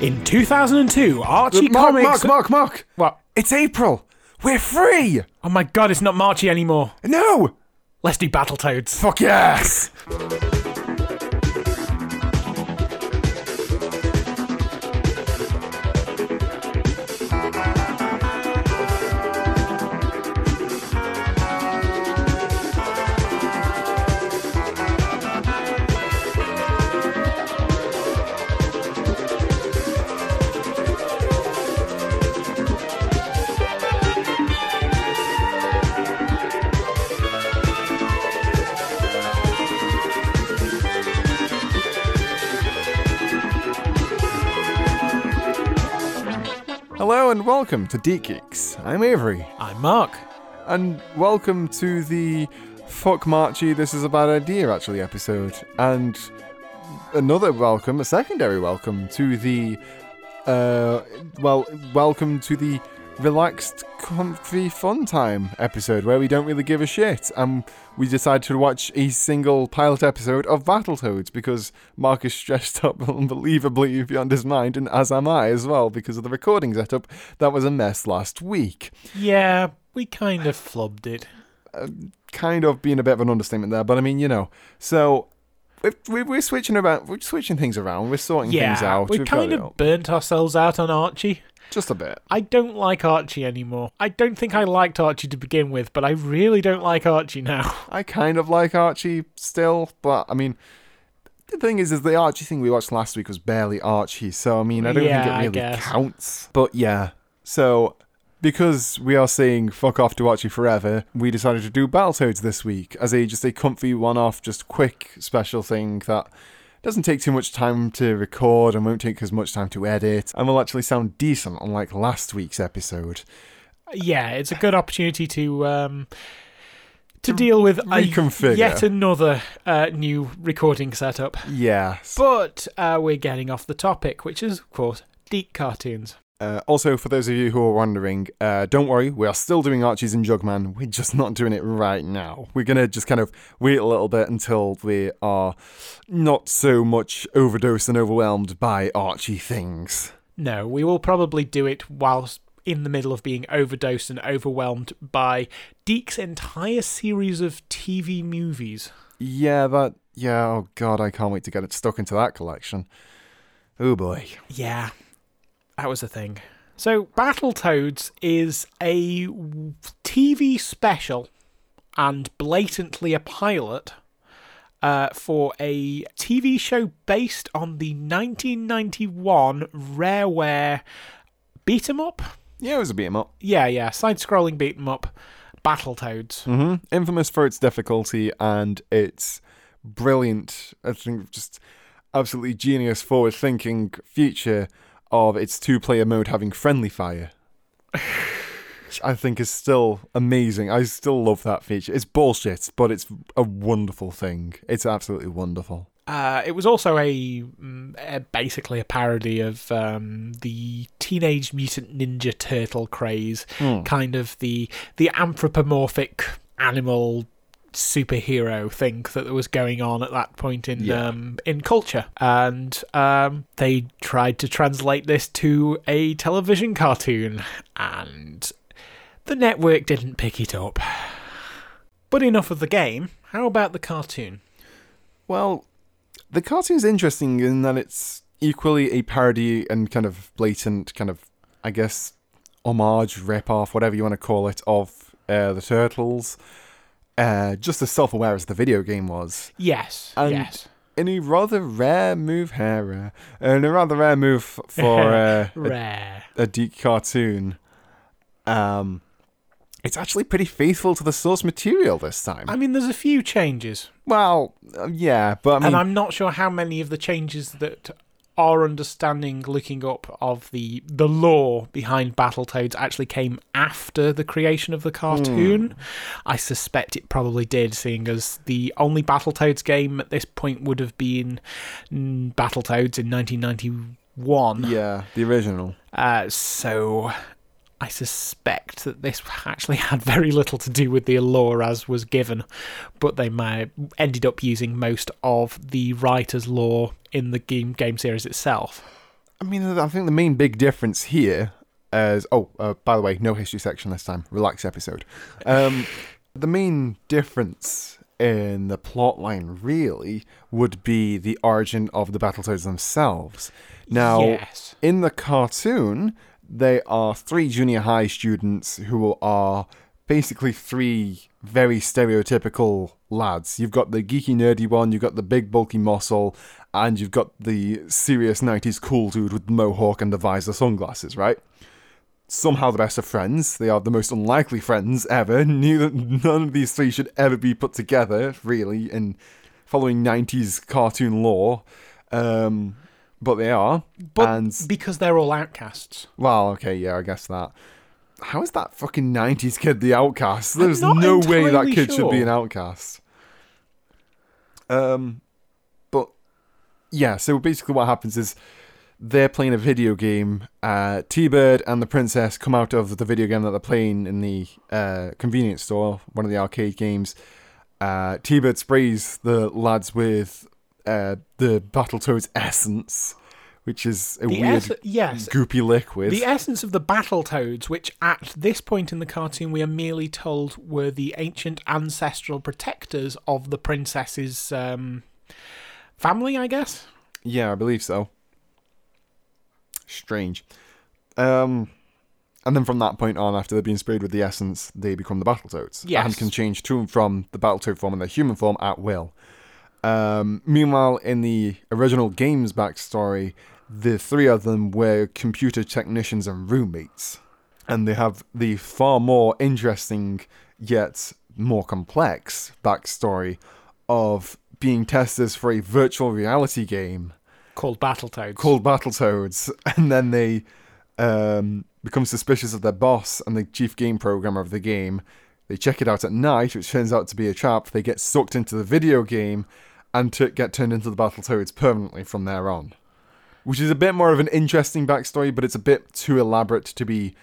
In 2002, Archie Mark, Comics. Mark, Mark, Mark. What? It's April. We're free. Oh my god, it's not Marchy anymore. No. Let's do Battletoads. Fuck yes. Hello and welcome to Deep Geeks. I'm Avery, I'm Mark. and welcome to the Fuck Marchy, This is a Bad Idea actually episode. And another welcome, a secondary welcome to the, uh, well, welcome to the relaxed, comfy, fun time episode where we don't really give a shit. And we decide to watch a single pilot episode of Battletoads because Mark is stressed up unbelievably beyond his mind, and as am I as well because of the recording setup that was a mess last week. Yeah, we kind of flubbed it. Uh, kind of being a bit of an understatement there, but I mean, you know. So we're, we're, switching about, we're switching things around, we're sorting things out. we We've kind of burnt ourselves out on Archie. just a bit. I don't like Archie anymore. I don't think I liked Archie to begin with, but I really don't like Archie now. I kind of like Archie still, but I mean, the thing is, is the Archie thing we watched last week was barely Archie, so I mean, I don't Yeah, think it really counts. But yeah, so because we are saying fuck off to Archie forever, we decided to do Battletoads this week as a just a comfy one-off, just quick special thing that doesn't take too much time to record and won't take as much time to edit, and will actually sound decent, unlike last week's episode. Yeah, it's a good opportunity to um, to deal with a, yet another uh, new recording setup. Yes. But uh, we're getting off the topic, which is, of course, Deep cartoons. Uh, also, for those of you who are wondering, uh, don't worry, we are still doing Archies and Jugman. We're just not doing it right now. We're going to just kind of wait a little bit until we are not so much overdosed and overwhelmed by Archie things. No, we will probably do it whilst in the middle of being overdosed and overwhelmed by DiC's entire series of TV movies. Yeah, that. Yeah, oh god, I can't wait to get it stuck into that collection. Oh boy. Yeah, that was a thing. So, Battletoads is a TV special and blatantly a pilot uh, for a TV show based on the 1991 Rareware beat 'em up. Yeah, it was a beat 'em up. Yeah, yeah, side-scrolling beat 'em up, Battletoads. hmm Infamous for its difficulty and its brilliant, I think, just absolutely genius, forward thinking feature of its two player mode having friendly fire. Which I think is still amazing. I still love that feature. It's bullshit, but it's a wonderful thing. It's absolutely wonderful. Uh, it was also a, mm, a basically a parody of um, the Teenage Mutant Ninja Turtle craze, kind of the the anthropomorphic animal superhero thing that was going on at that point in Yeah. um, in culture, and um, they tried to translate this to a television cartoon, and the network didn't pick it up. But enough of the game. How about the cartoon? Well, the cartoon's interesting in that it's equally a parody and kind of blatant, kind of, I guess, homage, rip off, whatever you want to call it, of uh, the Turtles. Uh, just as self aware as the video game was. Yes. And yes. In a rather rare move, hair rare, in a rather rare move for uh, a, Rare. a DiC cartoon, um, it's actually pretty faithful to the source material this time. I mean, there's a few changes, well, uh, yeah, but I mean, and I'm not sure how many of the changes that our understanding, looking up of the the lore behind Battletoads, actually came after the creation of the cartoon. I suspect it probably did, seeing as the only Battletoads game at this point would have been mm, Battletoads in 1991. yeah, the original. Uh, so I suspect that this actually had very little to do with the lore as was given, but they may ended up using most of the writer's lore in the game game series itself. I mean, I think the main big difference here is oh, uh, by the way, no history section this time. Relax episode. Um, the main difference in the plot line really would be the origin of the Battletoads themselves. Now, yes. in the cartoon, they are three junior high students who are basically three very stereotypical lads. You've got the geeky, nerdy one, you've got the big, bulky muscle, and you've got the serious 90s cool dude with the mohawk and the visor sunglasses, right? Somehow the best of friends. They are the most unlikely friends ever. Neither, none of these three should ever be put together, really, in following 90s cartoon lore. Um, but they are. But and because they're all outcasts. well, okay, yeah, I guess that. How is that fucking 90s kid the outcast? There's no way that kid should be an outcast. Um, but yeah, so basically what happens is they're playing a video game. Uh, T-Bird and the princess come out of the video game that they're playing in the uh, convenience store, one of the arcade games. Uh, T-Bird sprays the lads with uh, the Battletoads essence, which is a The weird ess- yes, goopy liquid. the essence of the Battletoads, which at this point in the cartoon we are merely told were the ancient ancestral protectors of the princess's um, family, I guess. Yeah, I believe so. Strange. Um, and then from that point on, after they've been sprayed with the essence, they become the Battletoads. Yes. And can change to and from the Battletoad form and their human form at will. Um, meanwhile, in the original game's backstory, the three of them were computer technicians and roommates. And they have the far more interesting, yet more complex backstory of being testers for a virtual reality game Called Battletoads. called Battletoads, and then they um, become suspicious of their boss and the chief game programmer of the game. They check it out at night, which turns out to be a trap. They get sucked into the video game and t- get turned into the Battletoads permanently from there on. Which is a bit more of an interesting backstory, but it's a bit too elaborate to be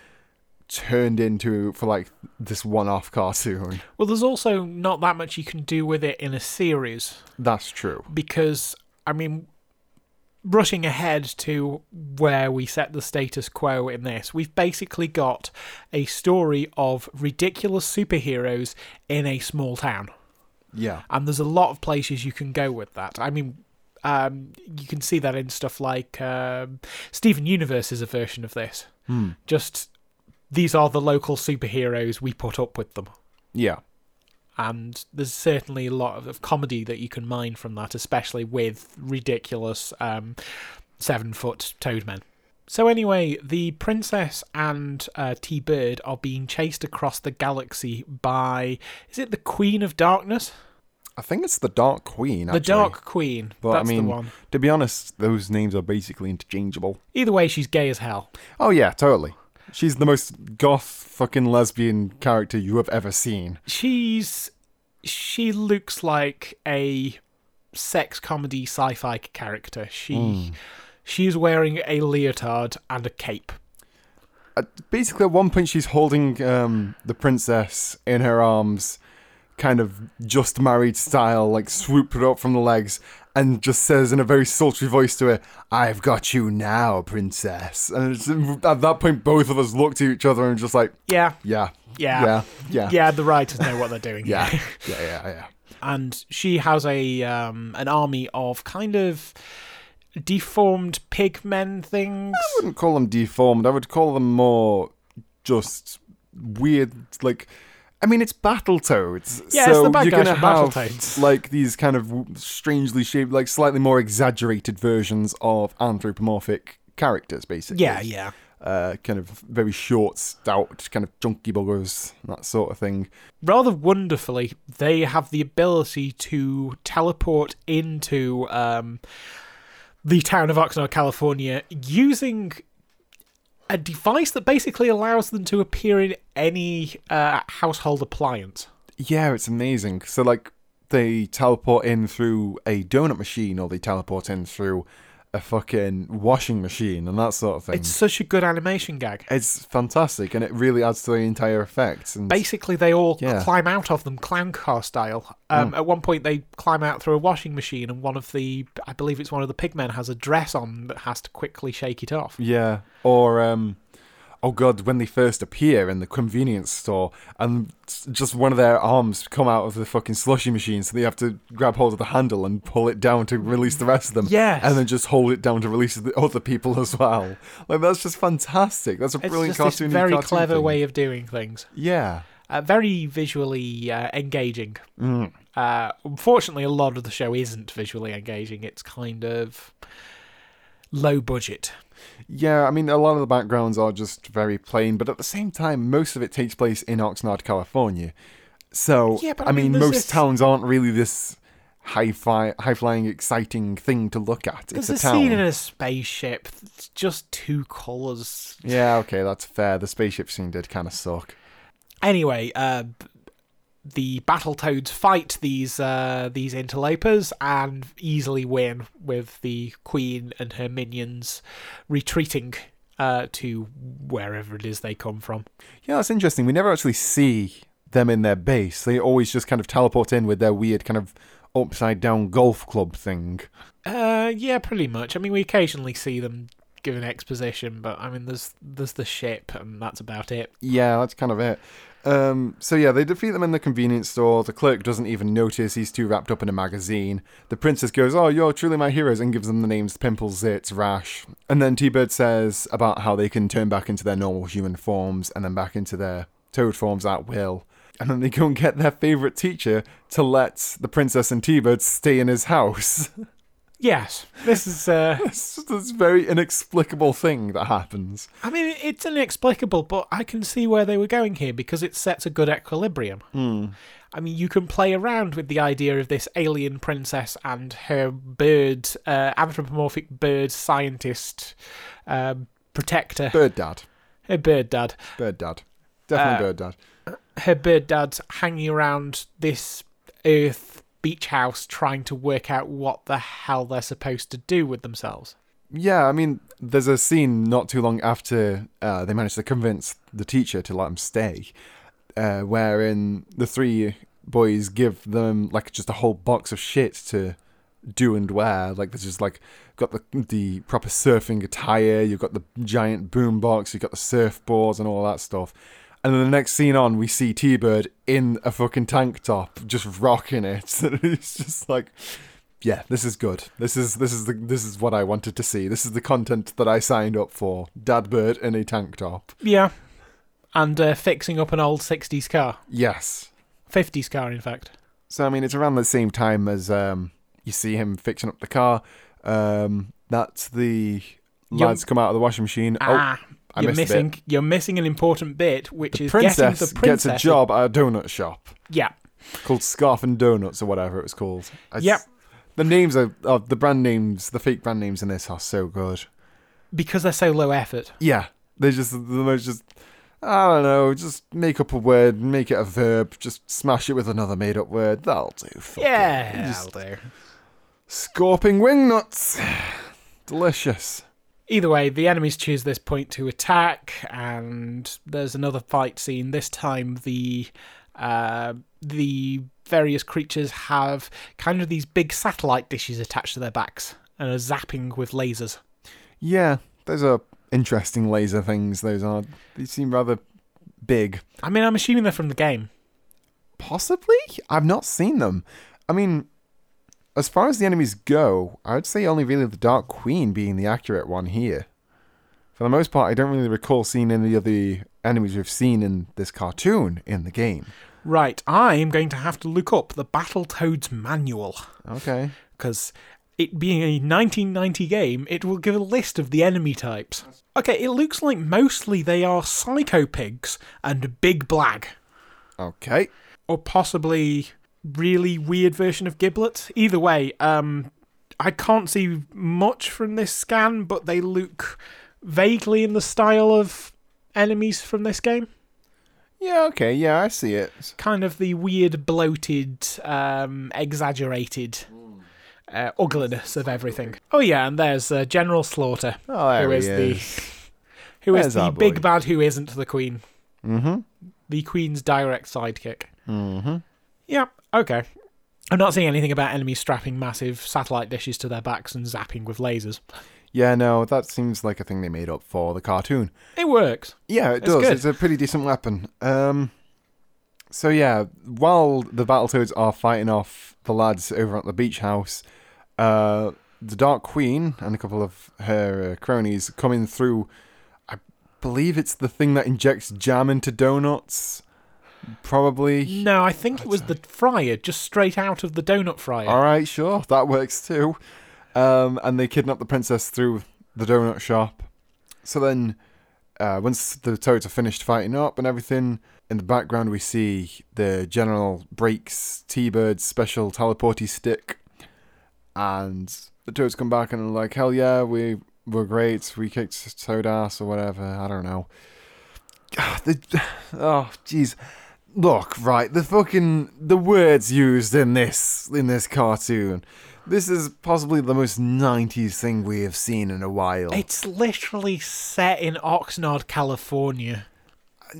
turned into for like this one-off cartoon. Well, there's also not that much you can do with it in a series That's true. because, I mean, rushing ahead to where we set the status quo in this, we've basically got a story of ridiculous superheroes in a small town. Yeah. and there's a lot of places you can go with that. I mean, um, you can see that in stuff like um, Steven Universe is a version of this. Hmm. Just these are the local superheroes. We put up with them, Yeah. And there's certainly a lot of, comedy that you can mine from that, especially with ridiculous um, seven foot toadmen. So anyway, the princess and uh, T Bird are being chased across the galaxy by is it the Queen of Darkness? I think it's the Dark Queen. The Dark Queen. But, I mean- the one. To be honest, those names are basically interchangeable. Either way, she's gay as hell. Oh yeah, totally. She's the most goth fucking lesbian character you have ever seen. She's she looks like a sex comedy sci-fi character. She Hmm. she's wearing a leotard and a cape. Uh, basically, at one point, she's holding um, the princess in her arms, kind of just married style, like swooped her up from the legs, and just says in a very sultry voice to her, "I've got you now, princess." And it's, at that point, both of us looked at each other and just like, Yeah, "Yeah, yeah, yeah, yeah, yeah. The writers know what they're doing. yeah, yeah, yeah, yeah." and she has a um an army of kind of deformed pig men things. I wouldn't call them deformed. I would call them more just weird. Like, I mean, it's Battletoads. Yeah, it's so the bad you're guys gonna from have Battletoads. like these kind of strangely shaped, like slightly more exaggerated versions of anthropomorphic characters, basically. Yeah, yeah. Uh, kind of very short, stout, kind of junky buggers, that sort of thing. rather wonderfully, they have the ability to teleport into um, the town of Oxnard, California, using a device that basically allows them to appear in any uh, household appliance. Yeah, it's amazing. So like they teleport in through a donut machine, or they teleport in through a fucking washing machine and that sort of thing. It's such a good animation gag. It's fantastic and it really adds to the entire effect. And Basically, they all Yeah. climb out of them clown car style. Um, At one point, they climb out through a washing machine, and one of the, I believe it's one of the pigmen, has a dress on that has to quickly shake it off. Yeah. Or um oh god, when they first appear in the convenience store and just one of their arms come out of the fucking slushy machine so they have to grab hold of the handle and pull it down to release the rest of them. Yes. And then just hold it down to release the other people as well. Like that's just fantastic. That's a It's brilliant just this cartoon. very cartoon clever thing. way of doing things. Yeah. Uh, very visually uh, engaging. Mm. Uh, unfortunately, a lot of the show isn't visually engaging. It's kind of low budget. Yeah, I mean, a lot of the backgrounds are just very plain, but at the same time, most of it takes place in Oxnard, California. So, Yeah, I, I mean, mean, most this- towns aren't really this high-fi, high-flying, exciting thing to look at. There's it's a a town. scene in a spaceship. It's just two colours. Yeah, okay, that's fair. The spaceship scene did kind of suck. Anyway, uh, the Battletoads fight these uh, these interlopers and easily win with the Queen and her minions retreating uh, to wherever it is they come from. Yeah, that's interesting. We never actually see them in their base. They always just kind of teleport in with their weird kind of upside-down golf club thing. Uh, yeah, pretty much. I mean, we occasionally see them give an exposition, but I mean, there's there's the ship, and that's about it. Yeah, that's kind of it. Um, so yeah, they defeat them in the convenience store. The clerk doesn't even notice; he's too wrapped up in a magazine. The princess goes, "Oh, you're truly my heroes," and gives them the names Pimple, Zits, Rash. And then T-Bird says about how they can turn back into their normal human forms and then back into their toad forms at will. And then they go and get their favorite teacher to let the princess and T-Bird stay in his house. Yes, this is. Uh, it's just this very inexplicable thing that happens. I mean, it's inexplicable, but I can see where they were going here because it sets a good equilibrium. I mean, you can play around with the idea of this alien princess and her bird, uh, anthropomorphic bird scientist, um, protector, Bird Dad, her bird dad, Bird Dad, definitely Uh, Bird Dad. her bird dad hanging around this Earth beach house trying to work out what the hell they're supposed to do with themselves. Yeah, I mean, there's a scene not too long after uh, they managed to convince the teacher to let them stay, uh, wherein the three boys give them like just a whole box of shit to do and wear. Like there's just like got the the proper surfing attire, you've got the giant boom box, you've got the surfboards and all that stuff. And then the next scene on, we see T Bird in a fucking tank top, just rocking it. And it's just like, yeah, this is good. This is this is the this is what I wanted to see. This is the content that I signed up for. Dad Bird in a tank top. Yeah. And uh, fixing up an old 60s car. Yes. 50s car, in fact. So I mean, it's around the same time as um, you see him fixing up the car. Um, that's the Young- lads come out of the washing machine. Ah, oh, I you're missing you're missing an important bit, which the is princess, getting the princess. gets a job at a donut shop Yeah, called Scarf and Donuts or whatever it was called. I Yep. The names are, the brand names, the fake brand names in this are so good. because they're so low effort. Yeah, they're just the most just. I don't know. Just make up a word, make it a verb, just smash it with another made-up word. That'll do. Yeah, that'll do. Scorping wing nuts, delicious. Either way, the enemies choose this point to attack, and there's another fight scene. This time, the uh, the various creatures have kind of these big satellite dishes attached to their backs and are zapping with lasers. Yeah, those are interesting laser things. Those are. They seem rather big. I mean, I'm assuming they're from the game. Possibly, I've not seen them. I mean, as far as the enemies go, I would say only really the Dark Queen being the accurate one here. For the most part, I don't really recall seeing any of the enemies we've seen in this cartoon in the game. Right, I'm going to have to look up the Battletoads manual. Okay. because it being a 1990 game, it will give a list of the enemy types. Okay, it looks like mostly they are psycho pigs and big blag, Okay. or possibly really weird version of giblet. Either way, um, I can't see much from this scan, but they look vaguely in the style of enemies from this game. Yeah, okay. Yeah, I see it. Kind of the weird, bloated, um, exaggerated uh, ugliness of everything. Oh yeah, and there's uh, General Slaughter, Oh, there who is is. the who is There's the big bad who isn't the Queen, Mm-hmm. the Queen's direct sidekick. Mm-hmm. Yep. Okay. I'm not seeing anything about enemies strapping massive satellite dishes to their backs and zapping with lasers. Yeah, no, that seems like a thing they made up for the cartoon. It works. Yeah, it It's does. good. It's a pretty decent weapon. Um, so yeah, while the Battletoads are fighting off the lads over at the beach house, uh, the Dark Queen and a couple of her uh, cronies coming through. I believe it's the thing that injects jam into donuts. Probably. No, I think it was the fryer, just straight out of the donut fryer. All right, sure, that works too. Um, and they kidnap the princess through the donut shop. So then, uh, once the toads are finished fighting up and everything, in the background we see the general breaks T-Bird's special teleporty stick, and the toads come back and are like, "Hell yeah, we were great. We kicked Toad ass or whatever. I don't know." The, oh, jeez look right the fucking the words used in this in this cartoon. This is possibly the most 90s thing we have seen in a while. It's literally set in Oxnard, California.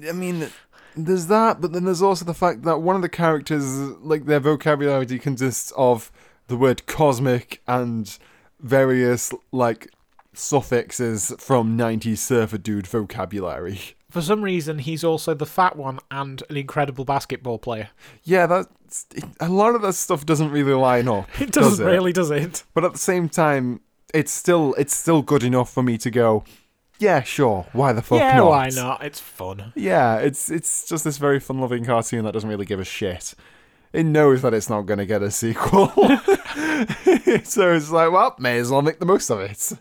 i mean there's that but then there's also the fact that one of the characters like their vocabulary consists of the word cosmic and various like suffixes from 90s surfer dude vocabulary For some reason, he's also the fat one and an incredible basketball player. yeah that's a lot of that stuff doesn't really line up It does doesn't it? really, does it? But at the same time, it's still it's still good enough for me to go, yeah, sure. Why the fuck yeah, not? why not? It's fun. Yeah, it's it's just this very fun-loving cartoon that doesn't really give a shit. It knows that it's not going to get a sequel, so it's like, well, may as well make the most of it.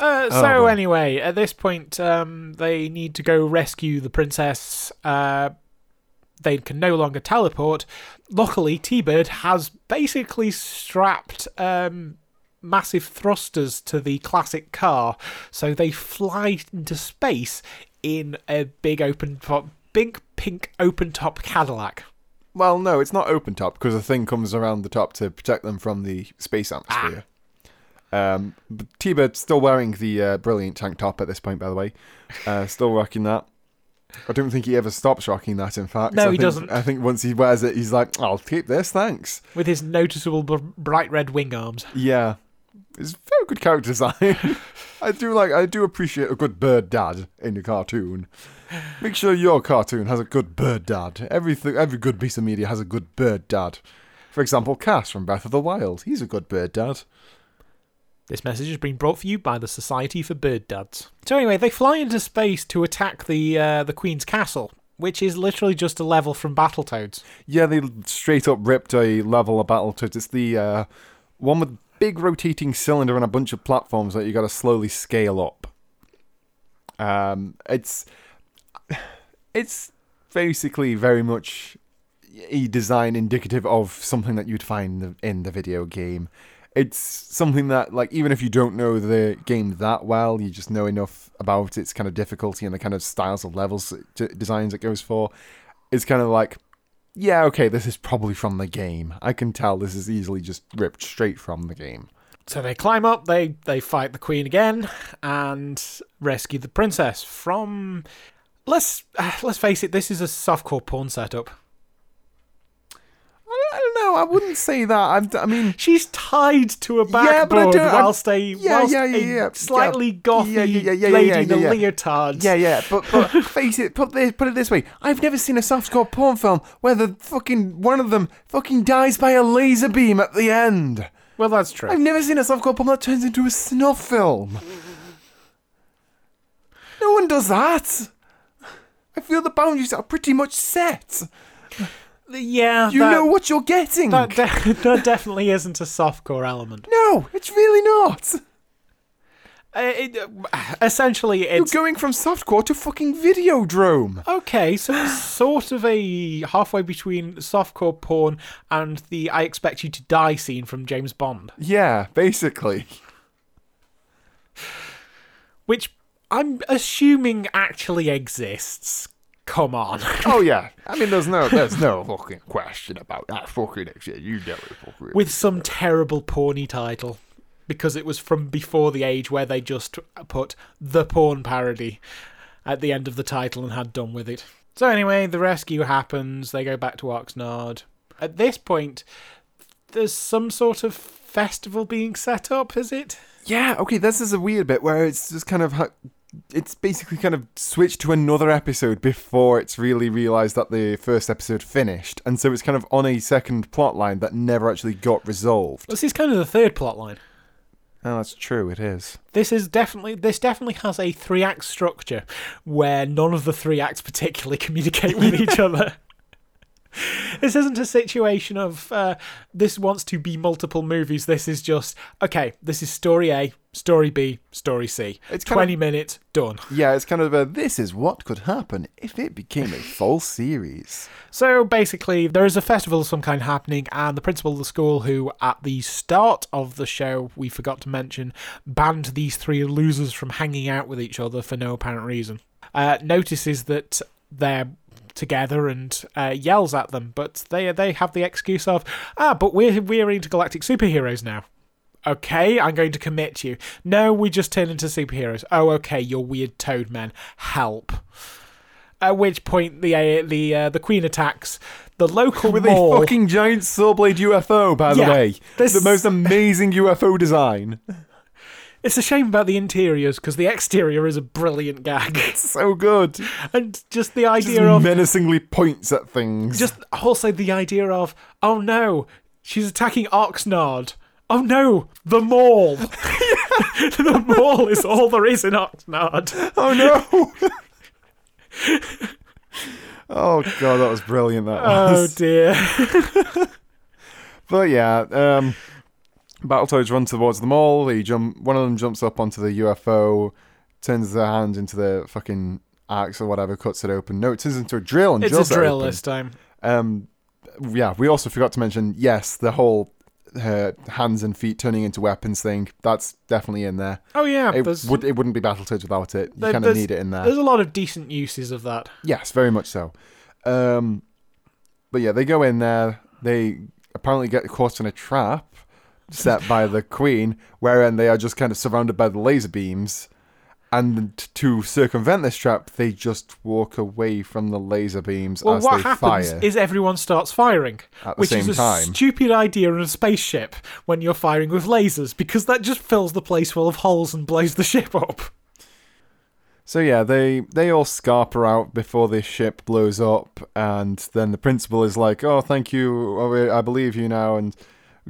Uh, Oh, so boy. anyway, at this point, um, they need to go rescue the princess. Uh, they can no longer teleport. Luckily, T-Bird has basically strapped um, massive thrusters to the classic car, so they fly into space in a big open top, big pink open top Cadillac. Well, no, it's not open top because the thing comes around the top to protect them from the space atmosphere. Um, T-Bird's still wearing the uh, brilliant tank top at this point, by the way. Uh, still rocking that. I don't think he ever stops rocking that. In fact, No, I he think- doesn't. I think once he wears it, he's like, "I'll keep this, thanks." With his noticeable br- bright red wing arms. Yeah, it's very good character design. I do like. I do appreciate a good bird dad in a cartoon. Make sure your cartoon has a good bird dad. Everything, every good piece of media has a good bird dad. For example, Kass from Breath of the Wild. He's a good bird dad. This message has been brought for you by the Society for Bird Dads. So anyway, they fly into space to attack the uh, the Queen's castle, which is literally just a level from Battletoads. Yeah, they straight up ripped a level of Battletoads. It's the uh, one with big rotating cylinder and a bunch of platforms that you got to slowly scale up. Um, it's it's basically very much a design indicative of something that you'd find in the video game. It's something that, like, even if you don't know the game that well, you just know enough about its kind of difficulty and the kind of styles of levels designs it goes for. It's kind of like, yeah, okay, this is probably from the game. I can tell this is easily just ripped straight from the game. So they climb up, they they fight the Queen again, and rescue the princess from. Let's let's face it, this is a softcore porn setup. I don't know. I wouldn't say that. I'm, I mean, She's tied to a Yeah, backboard I'm- whilst a yeah, whilst yeah, yeah, a yeah. slightly Yeah. gothy Yeah, yeah, yeah, yeah, lady yeah, in a yeah, yeah. leotard. yeah, yeah, but but face it, put this, put it this way. I've never seen a softcore porn film where the fucking one of them fucking dies by a laser beam at the end. Well, that's true. I've never seen a softcore porn that turns into a snuff film. No one does that. I feel the boundaries are pretty much set. Yeah, You that, know what you're getting. that, de- that definitely isn't a softcore element. no, it's really not. Uh, it, uh, essentially, You're it's going from softcore to fucking Videodrome. okay. So it's sort of a halfway between softcore porn and the "I expect you to die" scene from James Bond, Yeah, basically. which I'm assuming actually exists come on. Oh yeah, I mean, there's no, there's no fucking question about that fucking shit. You know it fucking. With some terrible porny title. Because it was from before the age where they just put the porn parody at the end of the title and had done with it. So anyway, the rescue happens. They go back to Oxnard. At this point, there's some sort of festival being set up, is it? Yeah, okay, this is a weird bit where it's just kind of. Ha- it's basically kind of switched to another episode before it's really realised that the first episode finished. And so it's kind of on a second plot line that never actually got resolved. This is kind of the third plot line. Oh, that's true, it is. This is definitely this definitely has a three act structure where none of the three acts particularly communicate with each other. This isn't a situation of uh, this wants to be multiple movies. This is just okay. This is story A, story B, story C. It's Twenty minutes done. Yeah, it's kind of a this is what could happen if it became a full series. So basically, there is a festival of some kind happening, and the principal of the school, who at the start of the show we forgot to mention, banned these three losers from hanging out with each other for no apparent reason, uh, notices that they're together and uh, yells at them, but they they have the excuse of ah, but we're we're intergalactic superheroes now. Okay, I'm going to commit you. No, we just turn into superheroes. Oh, okay, you're weird toad men. Help. At which point the uh, the uh, the Queen attacks the local With mall. a fucking giant sawblade UFO, by the Yeah, way. this- The most amazing UFO design. It's a shame about the interiors because the exterior is a brilliant gag, So good. and just the Just idea of menacingly points at things. just also the idea of oh no, she's attacking Oxnard. Oh no, the mall. the mall is all there is in Oxnard. Oh no! oh god, that was brilliant. That was. Oh dear. But yeah, um, Battletoads run towards the mall. He jump. One of them jumps up onto the UFO, turns their hand into the fucking axe or whatever, cuts it open. No, it turns into a drill and It's drills a drill this time. Um, yeah, we also forgot to mention. Yes, the whole uh, hands and feet turning into weapons thing. That's definitely in there. Oh yeah, It would. It wouldn't be Battletoads without it. You There- kind of need it in there. there's a lot of decent uses of that. Yes, very much so. Um, but yeah, they go in there. They apparently get caught in a trap set by the queen, wherein they are just kind of surrounded by the laser beams. And to circumvent this trap, they just walk away from the laser beams Well, as what they happens fire is everyone starts firing, at the which same is a time. stupid idea in a spaceship when you're firing with lasers because that just fills the place full of holes and blows the ship up. So yeah, they they all scarper out before this ship blows up, and then the principal is like, "Oh, thank you, I believe you now, and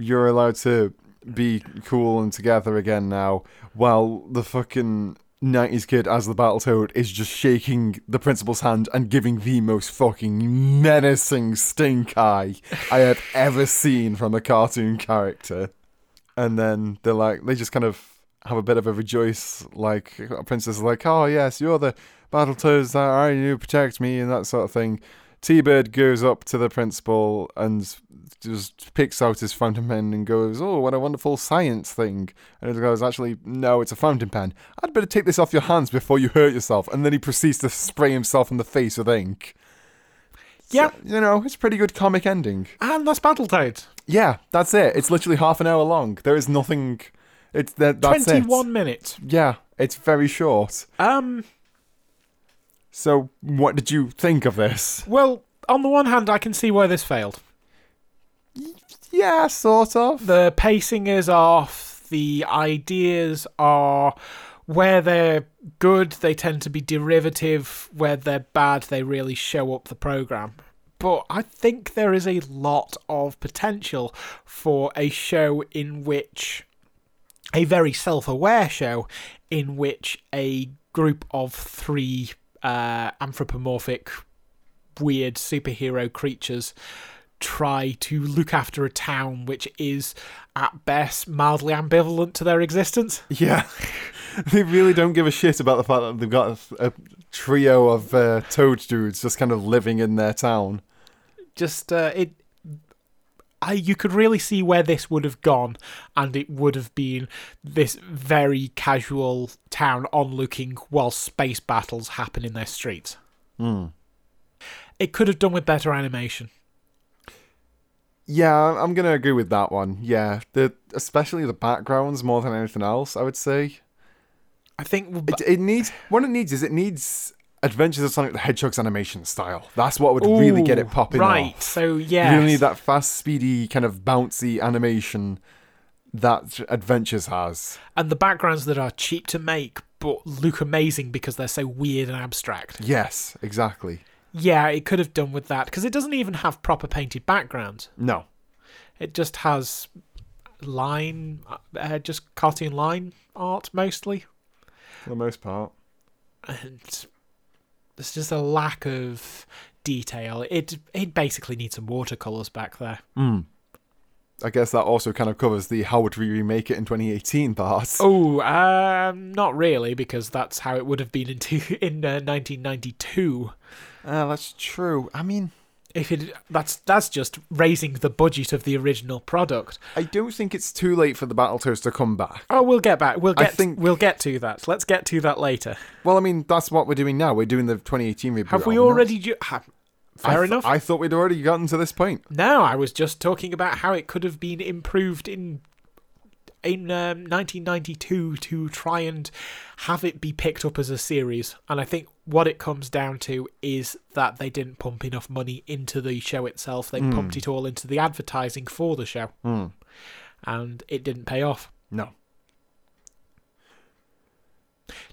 you're allowed to be cool and together again now." While the fucking '90s kid as the Battletoad is just shaking the principal's hand and giving the most fucking menacing stink eye I have ever seen from a cartoon character. And then they're like, they just kind of have a bit of a rejoice, like Princess is like, oh yes, you're the Battletoads that I knew protect me and that sort of thing. T-Bird goes up to the principal and just picks out his fountain pen and goes, "Oh, what a wonderful science thing!" And he goes, "Actually, no, it's a fountain pen. I'd better take this off your hands before you hurt yourself." And then he proceeds to spray himself in the face with ink. Yeah. So, you know, it's a pretty good comic ending. And that's Battletoads. Yeah, that's it. It's literally half an hour long. There is nothing. It's that. That's it. 21 minutes. Yeah, it's very short. Um, So, what did you think of this? well, on the one hand, I can see why this failed. Yeah, sort of. The pacing is off. The ideas are where they're good, they tend to be derivative. Where they're bad, they really show up the program. But I think there is a lot of potential for a show in which a very self-aware show in which a group of three uh, anthropomorphic weird superhero creatures try to look after a town which is at best mildly ambivalent to their existence Yeah. they really don't give a shit about the fact that they've got a, a trio of uh, toad dudes just kind of living in their town. just uh, it I, you could really see where this would have gone, and it would have been this very casual town onlooking while space battles happen in their streets. Hmm. It could have done with better animation. Yeah, I'm- I'm gonna agree with that one. Yeah, the especially the backgrounds more than anything else. I would say I think it, it needs what it needs is it needs Adventures of Sonic the Hedgehog's animation style. That's what would really get it popping Right. off. So You yeah. really need that fast, speedy, kind of bouncy animation that Adventures has. and the backgrounds that are cheap to make but look amazing because they're so weird and abstract. Yes, exactly. Yeah, it could have done with that because it doesn't even have proper painted backgrounds. No. It just has line, uh, just cartoon line art mostly, For the most part. and there's just a lack of detail. It it basically needs some watercolors back there. Mm. I guess that also kind of covers the how would we remake it in 2018 part. Oh, um, not really, because that's how it would have been in two, in uh, 1992. Ah, that's true. I mean, If it that's that's just raising the budget of the original product. I don't think it's too late for the Battletoads to come back. Oh, we'll get back. We'll I get think- we'll get to that. Let's get to that later. Well, I mean, that's what we're doing now. We're doing the 2018 reboot. Have we already? Ju- ha- I fair th- enough. I thought we'd already gotten to this point. No, I was just talking about how it could have been improved in in um, 1992 to try and have it be picked up as a series. And I think what it comes down to is that they didn't pump enough money into the show itself. They pumped it all into the advertising for the show, Hmm. and it didn't pay off. No.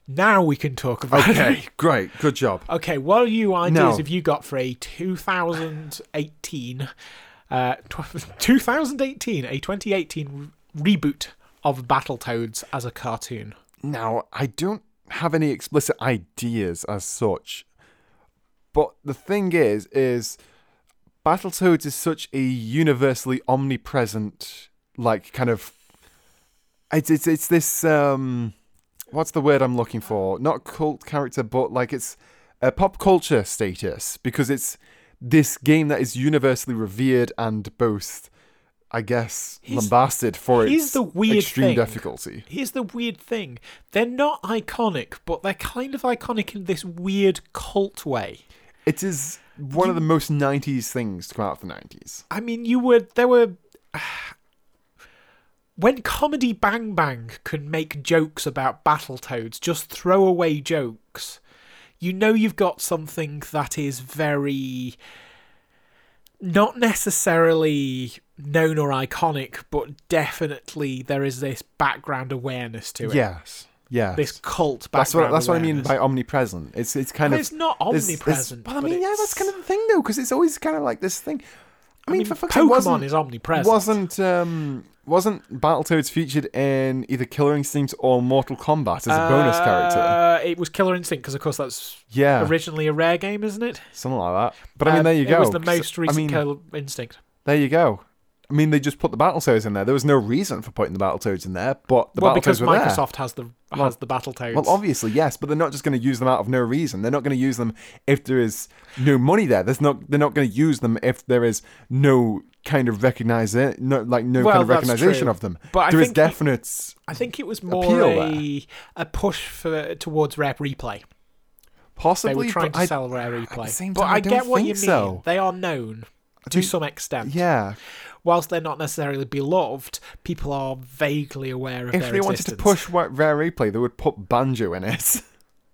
Now we can talk about Okay, great. Good job. Okay, what are you ideas No. have you got for a 2018, uh, tw- 2018, a 2018 re- reboot of Battletoads as a cartoon? Now, I don't have any explicit ideas as such. But the thing is, is Battletoads is such a universally omnipresent, like kind of. It's it's it's this um, what's the word I'm looking for? Not cult character, but like it's a pop culture status because it's this game that is universally revered and both, I guess, Here's- lambasted for its the weird extreme thing. difficulty. Here's the weird thing they're not iconic, but they're kind of iconic in this weird cult way. It is one of the most 90s things to come out of the 90s. I mean, you were there were when comedy Bang Bang can make jokes about Battletoads, just throwaway jokes. You know you've got something that is very not necessarily known or iconic, but definitely there is this background awareness to it. Yes. Yeah, This cult that's what that's what I mean by omnipresent. It's it's kind Well, of it's not omnipresent. but I but mean, yeah, that's kind of the thing though, because it's always kind of like this thing. I, I mean, for fuck's sake, Pokemon wasn't, is omnipresent. wasn't um wasn't Battletoads featured in either Killer Instinct or Mortal Kombat as a bonus character? Uh, It was Killer Instinct because, of course, that's Yeah, originally a rare game, isn't it? something like that. But I mean, Um, there you go. It was the most recent I mean, Killer Instinct. there you go. I mean, they just put the Battletoads in there. There was no reason for putting the Battletoads in there, but the well, Battletoads because were there. Microsoft has the Well- has the Battletoads. Well, obviously, yes, but they're not just going to use them out of no reason. They're not going to use them if there is no money there. There's not. They're not going to use them if there is no kind of recognize it, no like no Well, kind of recognition of them. But there is definite. I think it was more a a push for towards Rare Replay. They Possibly, were trying to I- sell Rare Replay, same but I I, get what you mean. so. They are known to some extent. yeah, Whilst they're not necessarily beloved, people are vaguely aware of if they wanted to push rare replay, they would put banjo in it.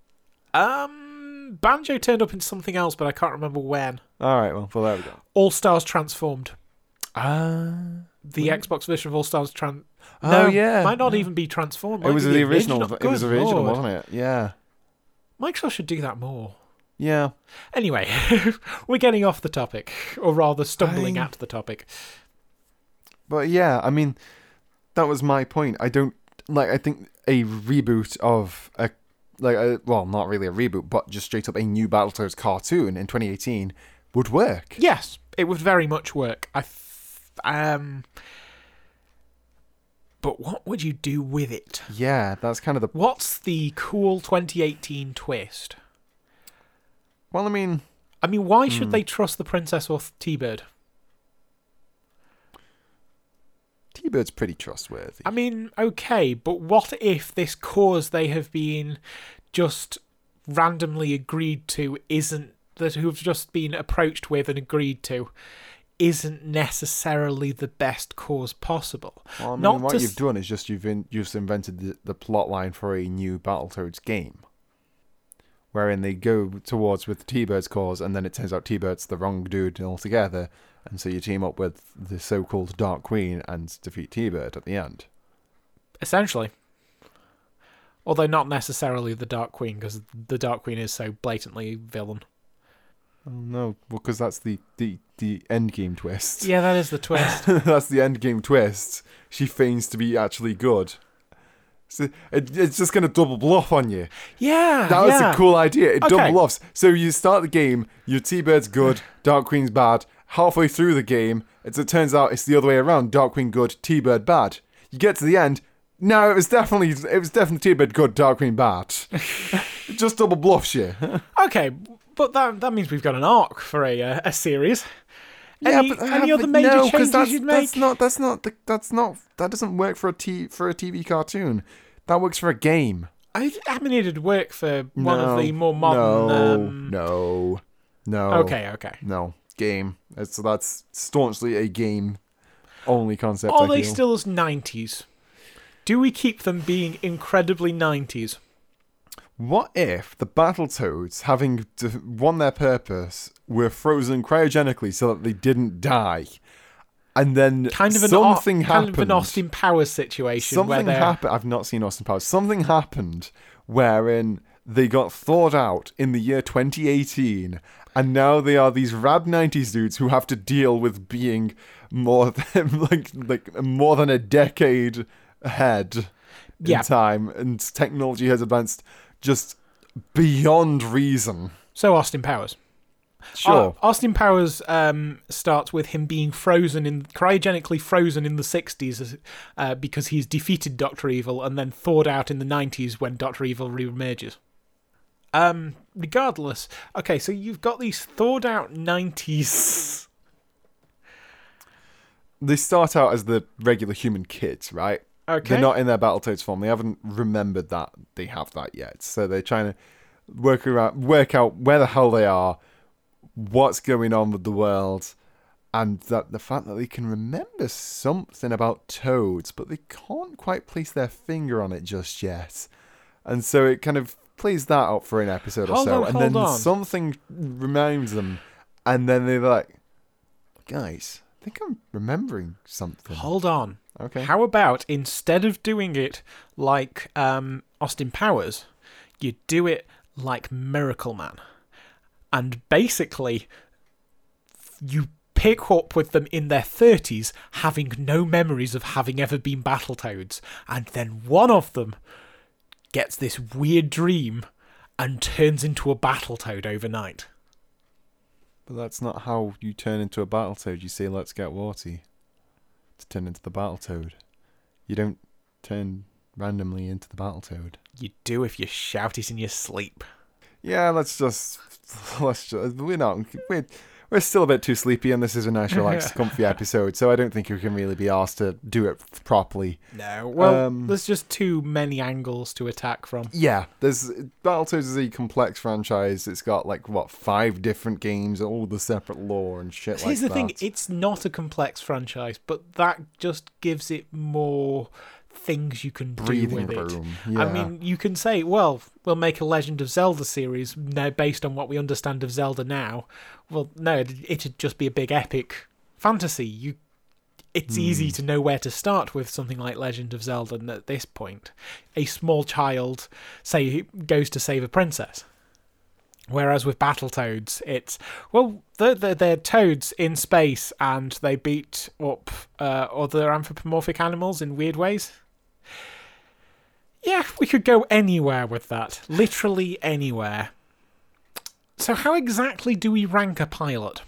um, Banjo turned up in something else, but I can't remember when. All right, well, well, there we go. All Stars Transformed. Ah, the Xbox version of All Stars Tran. Oh, no, yeah, might not yeah. even be transformed. it was the original. It was original, Lord. wasn't it? Yeah, Microsoft should do that more. yeah. Anyway, we're getting off the topic, or rather, stumbling I- at the topic. But yeah, I mean, that was my point. I don't like. I think a reboot of a like a, well, not really a reboot, but just straight up a new Battletoads cartoon in 2018 would work. Yes, it would very much work. I, um, but what would you do with it? Yeah, that's kind of the. What's the cool 2018 twist? Well, I mean, I mean, why Hmm. should they trust the princess or T-Bird? T-Bird's pretty trustworthy. I mean, okay, but what if this cause they have been just randomly agreed to isn't that who've just been approached with and agreed to isn't necessarily the best cause possible. Well, I mean, Not what you've s- done is just you've in, you've just invented the, the plot line for a new Battletoads game, wherein they go towards with T-Bird's cause, and then it turns out T-Bird's the wrong dude altogether, and so you team up with the so-called Dark Queen and defeat T-Bird at the end. Essentially. Although not necessarily the Dark Queen, because the Dark Queen is so blatantly villain. Oh no, well, because that's the the the end game twist. Yeah, that is the twist. that's the end game twist. She feigns to be actually good. So it, it's just gonna double bluff on you. yeah, That was yeah. a cool idea. It Okay. double bluffs. So you start the game, your T-Bird's good, Dark Queen's bad. Halfway through the game, as it turns out, it's the other way around. Dark Queen good, T-Bird bad. You get to the end. No, it was definitely it was definitely T-Bird good, Dark Queen bad. just double bluffs you. Okay, but that that means we've got an arc for a uh, a series. Yeah, Any, but, uh, any other but major no, changes that's, you'd make? That's not. That's not. the- That's not. That doesn't work for a t for a TV cartoon. That works for a game. I, I mean, it'd work for one No, of the more modern. No, um, no, no. Okay, okay. No game. It's that's staunchly a game only concept. Are I they feel. still as nineties? Do we keep them being incredibly nineties? What if the Battletoads, having d- won their purpose, were frozen cryogenically so that they didn't die, and then Kind of an something happened? kind of an Austin Powers situation something happened. I've not seen Austin Powers. Something happened wherein they got thawed out in the year 2018, and now they are these rad 90s dudes who have to deal with being more than like like more than a decade ahead in Yeah. time, and technology has advanced just beyond reason. so Austin Powers. Sure. Austin Powers um, starts with him being frozen in cryogenically frozen in the 60s uh, because he's defeated Doctor Evil and then thawed out in the 90s when Doctor Evil reemerges. Um, regardless, okay, so you've got these thawed out 90s. they start out as the regular human kids, right? Okay, They're not in their Battletoads form. They haven't remembered that they have that yet. So they're trying to work around, work out where the hell they are, what's going on with the world, and that the fact that they can remember something about toads, but they can't quite place their finger on it just yet. And so it kind of plays that up for an episode Hold or so, on, and then on. something reminds them, and then they're like, "Guys, I think I'm remembering something." hold on. Okay. How about instead of doing it like um, Austin Powers, you do it like Miracleman, and basically you pick up with them in their 30s having no memories of having ever been Battletoads, and then one of them gets this weird dream and turns into a battle toad overnight. But that's not how you turn into a battle toad. You say, let's get Warty to turn into the battle toad. You don't turn randomly into the battle toad. You do if you shout it in your sleep. Yeah, let's just. Let's just. We're not. We're, we're still a bit too sleepy, and this is a nice, relaxed, comfy episode, so I don't think you can really be asked to do it properly. No, well, Um, there's just too many angles to attack from. Yeah, there's. Battletoads is a complex franchise. It's got, like, what, five different games, all the separate lore and shit like Here's the that. thing: it's not a complex franchise, but that just gives it more things you can Breathing do with it. room. I mean, you can say, well, we'll make a Legend of Zelda series now based on what we understand of Zelda now. Well, no, it'd, just be a big epic fantasy. You, it's easy Hmm. to know where to start with something like Legend of Zelda at this point. A small child, say, goes to save a princess. Whereas with Battletoads, it's well, they're, they're, they're toads in space and they beat up uh, other anthropomorphic animals in weird ways. Yeah, we could go anywhere with that. Literally anywhere. So, how exactly do we rank a pilot?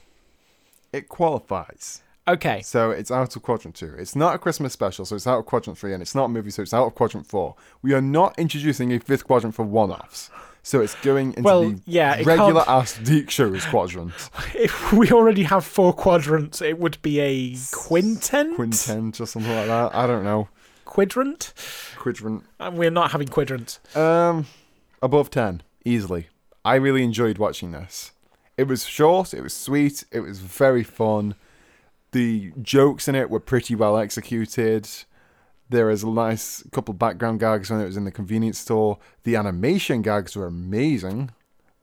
it qualifies. Okay, So it's out of quadrant two. It's not a Christmas special, so it's out of quadrant three, and it's not a movie, so it's out of quadrant four. We are not introducing a fifth quadrant for one-offs. So it's going into Well, the yeah, regular can't- ass DiC shows quadrant. if we already have four quadrants, it would be a quintent? Quintent or something like that. I don't know. Quadrant? Quadrant. And we're not having quadrants. Um, above ten, easily. I really enjoyed watching this. It was short, it was sweet, it was very fun. The jokes in it were pretty well executed. There is a nice couple background gags when it was in the convenience store. The animation gags were amazing.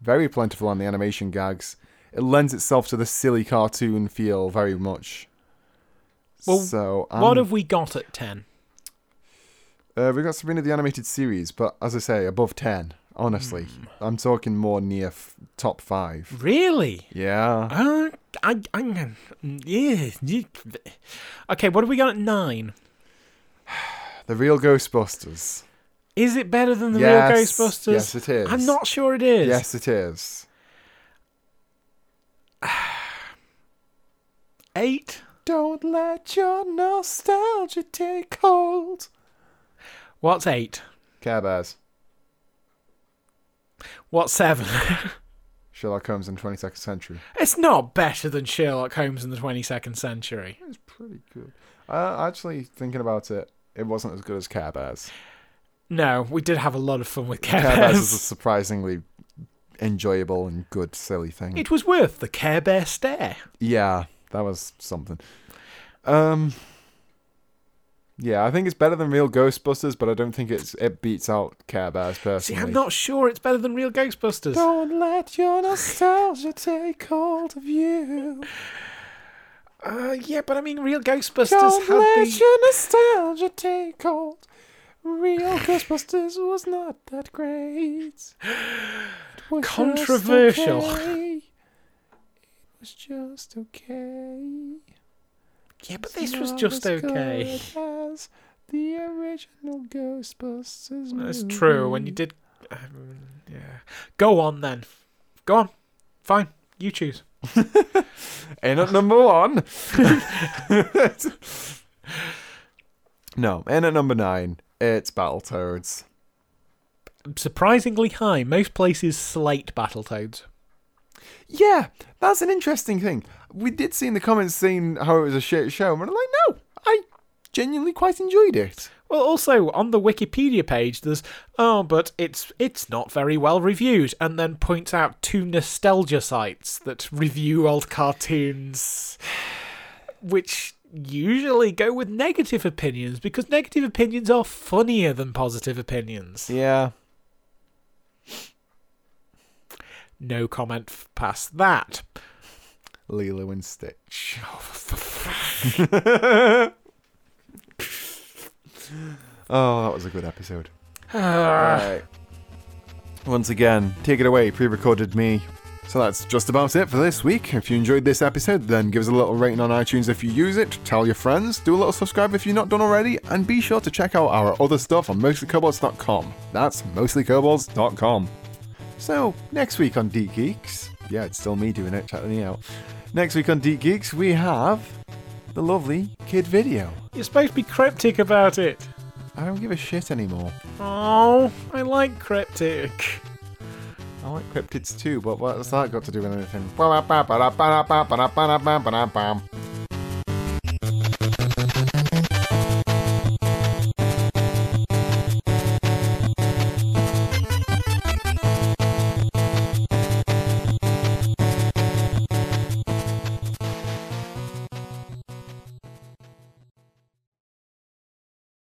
Very plentiful on the animation gags. It lends itself to the silly cartoon feel very much. Well, so what um, have we got at 10? Uh, we got Sabrina the animated series, but as I say, above ten. Honestly, I'm talking more near f- top five. Really? Yeah, Uh, I, I, yeah. Okay, what have we got at 9? the real Ghostbusters. Is it better than the yes, real Ghostbusters? Yes, it is. I'm not sure it is. Yes, it is. 8? Don't let your nostalgia take hold. What's 8? Care Bears. What's 7? Sherlock Holmes in the 22nd century. it's not better than Sherlock Holmes in the 22nd century. It's pretty good. Uh, actually, thinking about it, it wasn't as good as Care Bears. No, we did have a lot of fun with Care Care Bears is a surprisingly enjoyable and good, silly thing. It was worth the Care Bear stare. Yeah, that was something. Um, yeah, I think it's better than Real Ghostbusters, but I don't think it's it beats out Care Bears personally. See. I'm not sure it's better than real Ghostbusters. Don't let your nostalgia take hold of you. Uh, yeah, but I mean, real Ghostbusters Don't let the. your nostalgia take hold. Real Ghostbusters was not that great. It was just Controversial. okay. It was just okay. Yeah, but this was just okay. Good as the original Ghostbusters. That's true. When you did, um, yeah. Go on then. Go on. Fine. You choose. In at number one. no, in at number nine, it's Battletoads. Surprisingly high. Most places slate Battletoads. Yeah, that's an interesting thing. We did see in the comments saying how it was a shit show, and I'm like, no, I genuinely quite enjoyed it. Well, also on the Wikipedia page, there's oh, but it's it's not very well reviewed, and then points out two nostalgia sites that review old cartoons, which usually go with negative opinions because negative opinions are funnier than positive opinions. Yeah. No comment f- past that. Lilo and Stitch. oh, Oh, that was a good episode. Right. Once again, take it away, pre recorded me. So that's just about it for this week. If you enjoyed this episode, then give us a little rating on iTunes if you use it, tell your friends, do a little subscribe if you're not done already, and be sure to check out our other stuff on mostlykobolds.com. That's mostlykobolds.com. So, next week on Deep Geeks, yeah, it's still me doing it, checking me out. Next week on Deep Geeks, we have the lovely Kid Video. You're supposed to be cryptic about it. I don't give a shit anymore. Oh, I like cryptic. I like cryptids too, but what's that got to do with anything?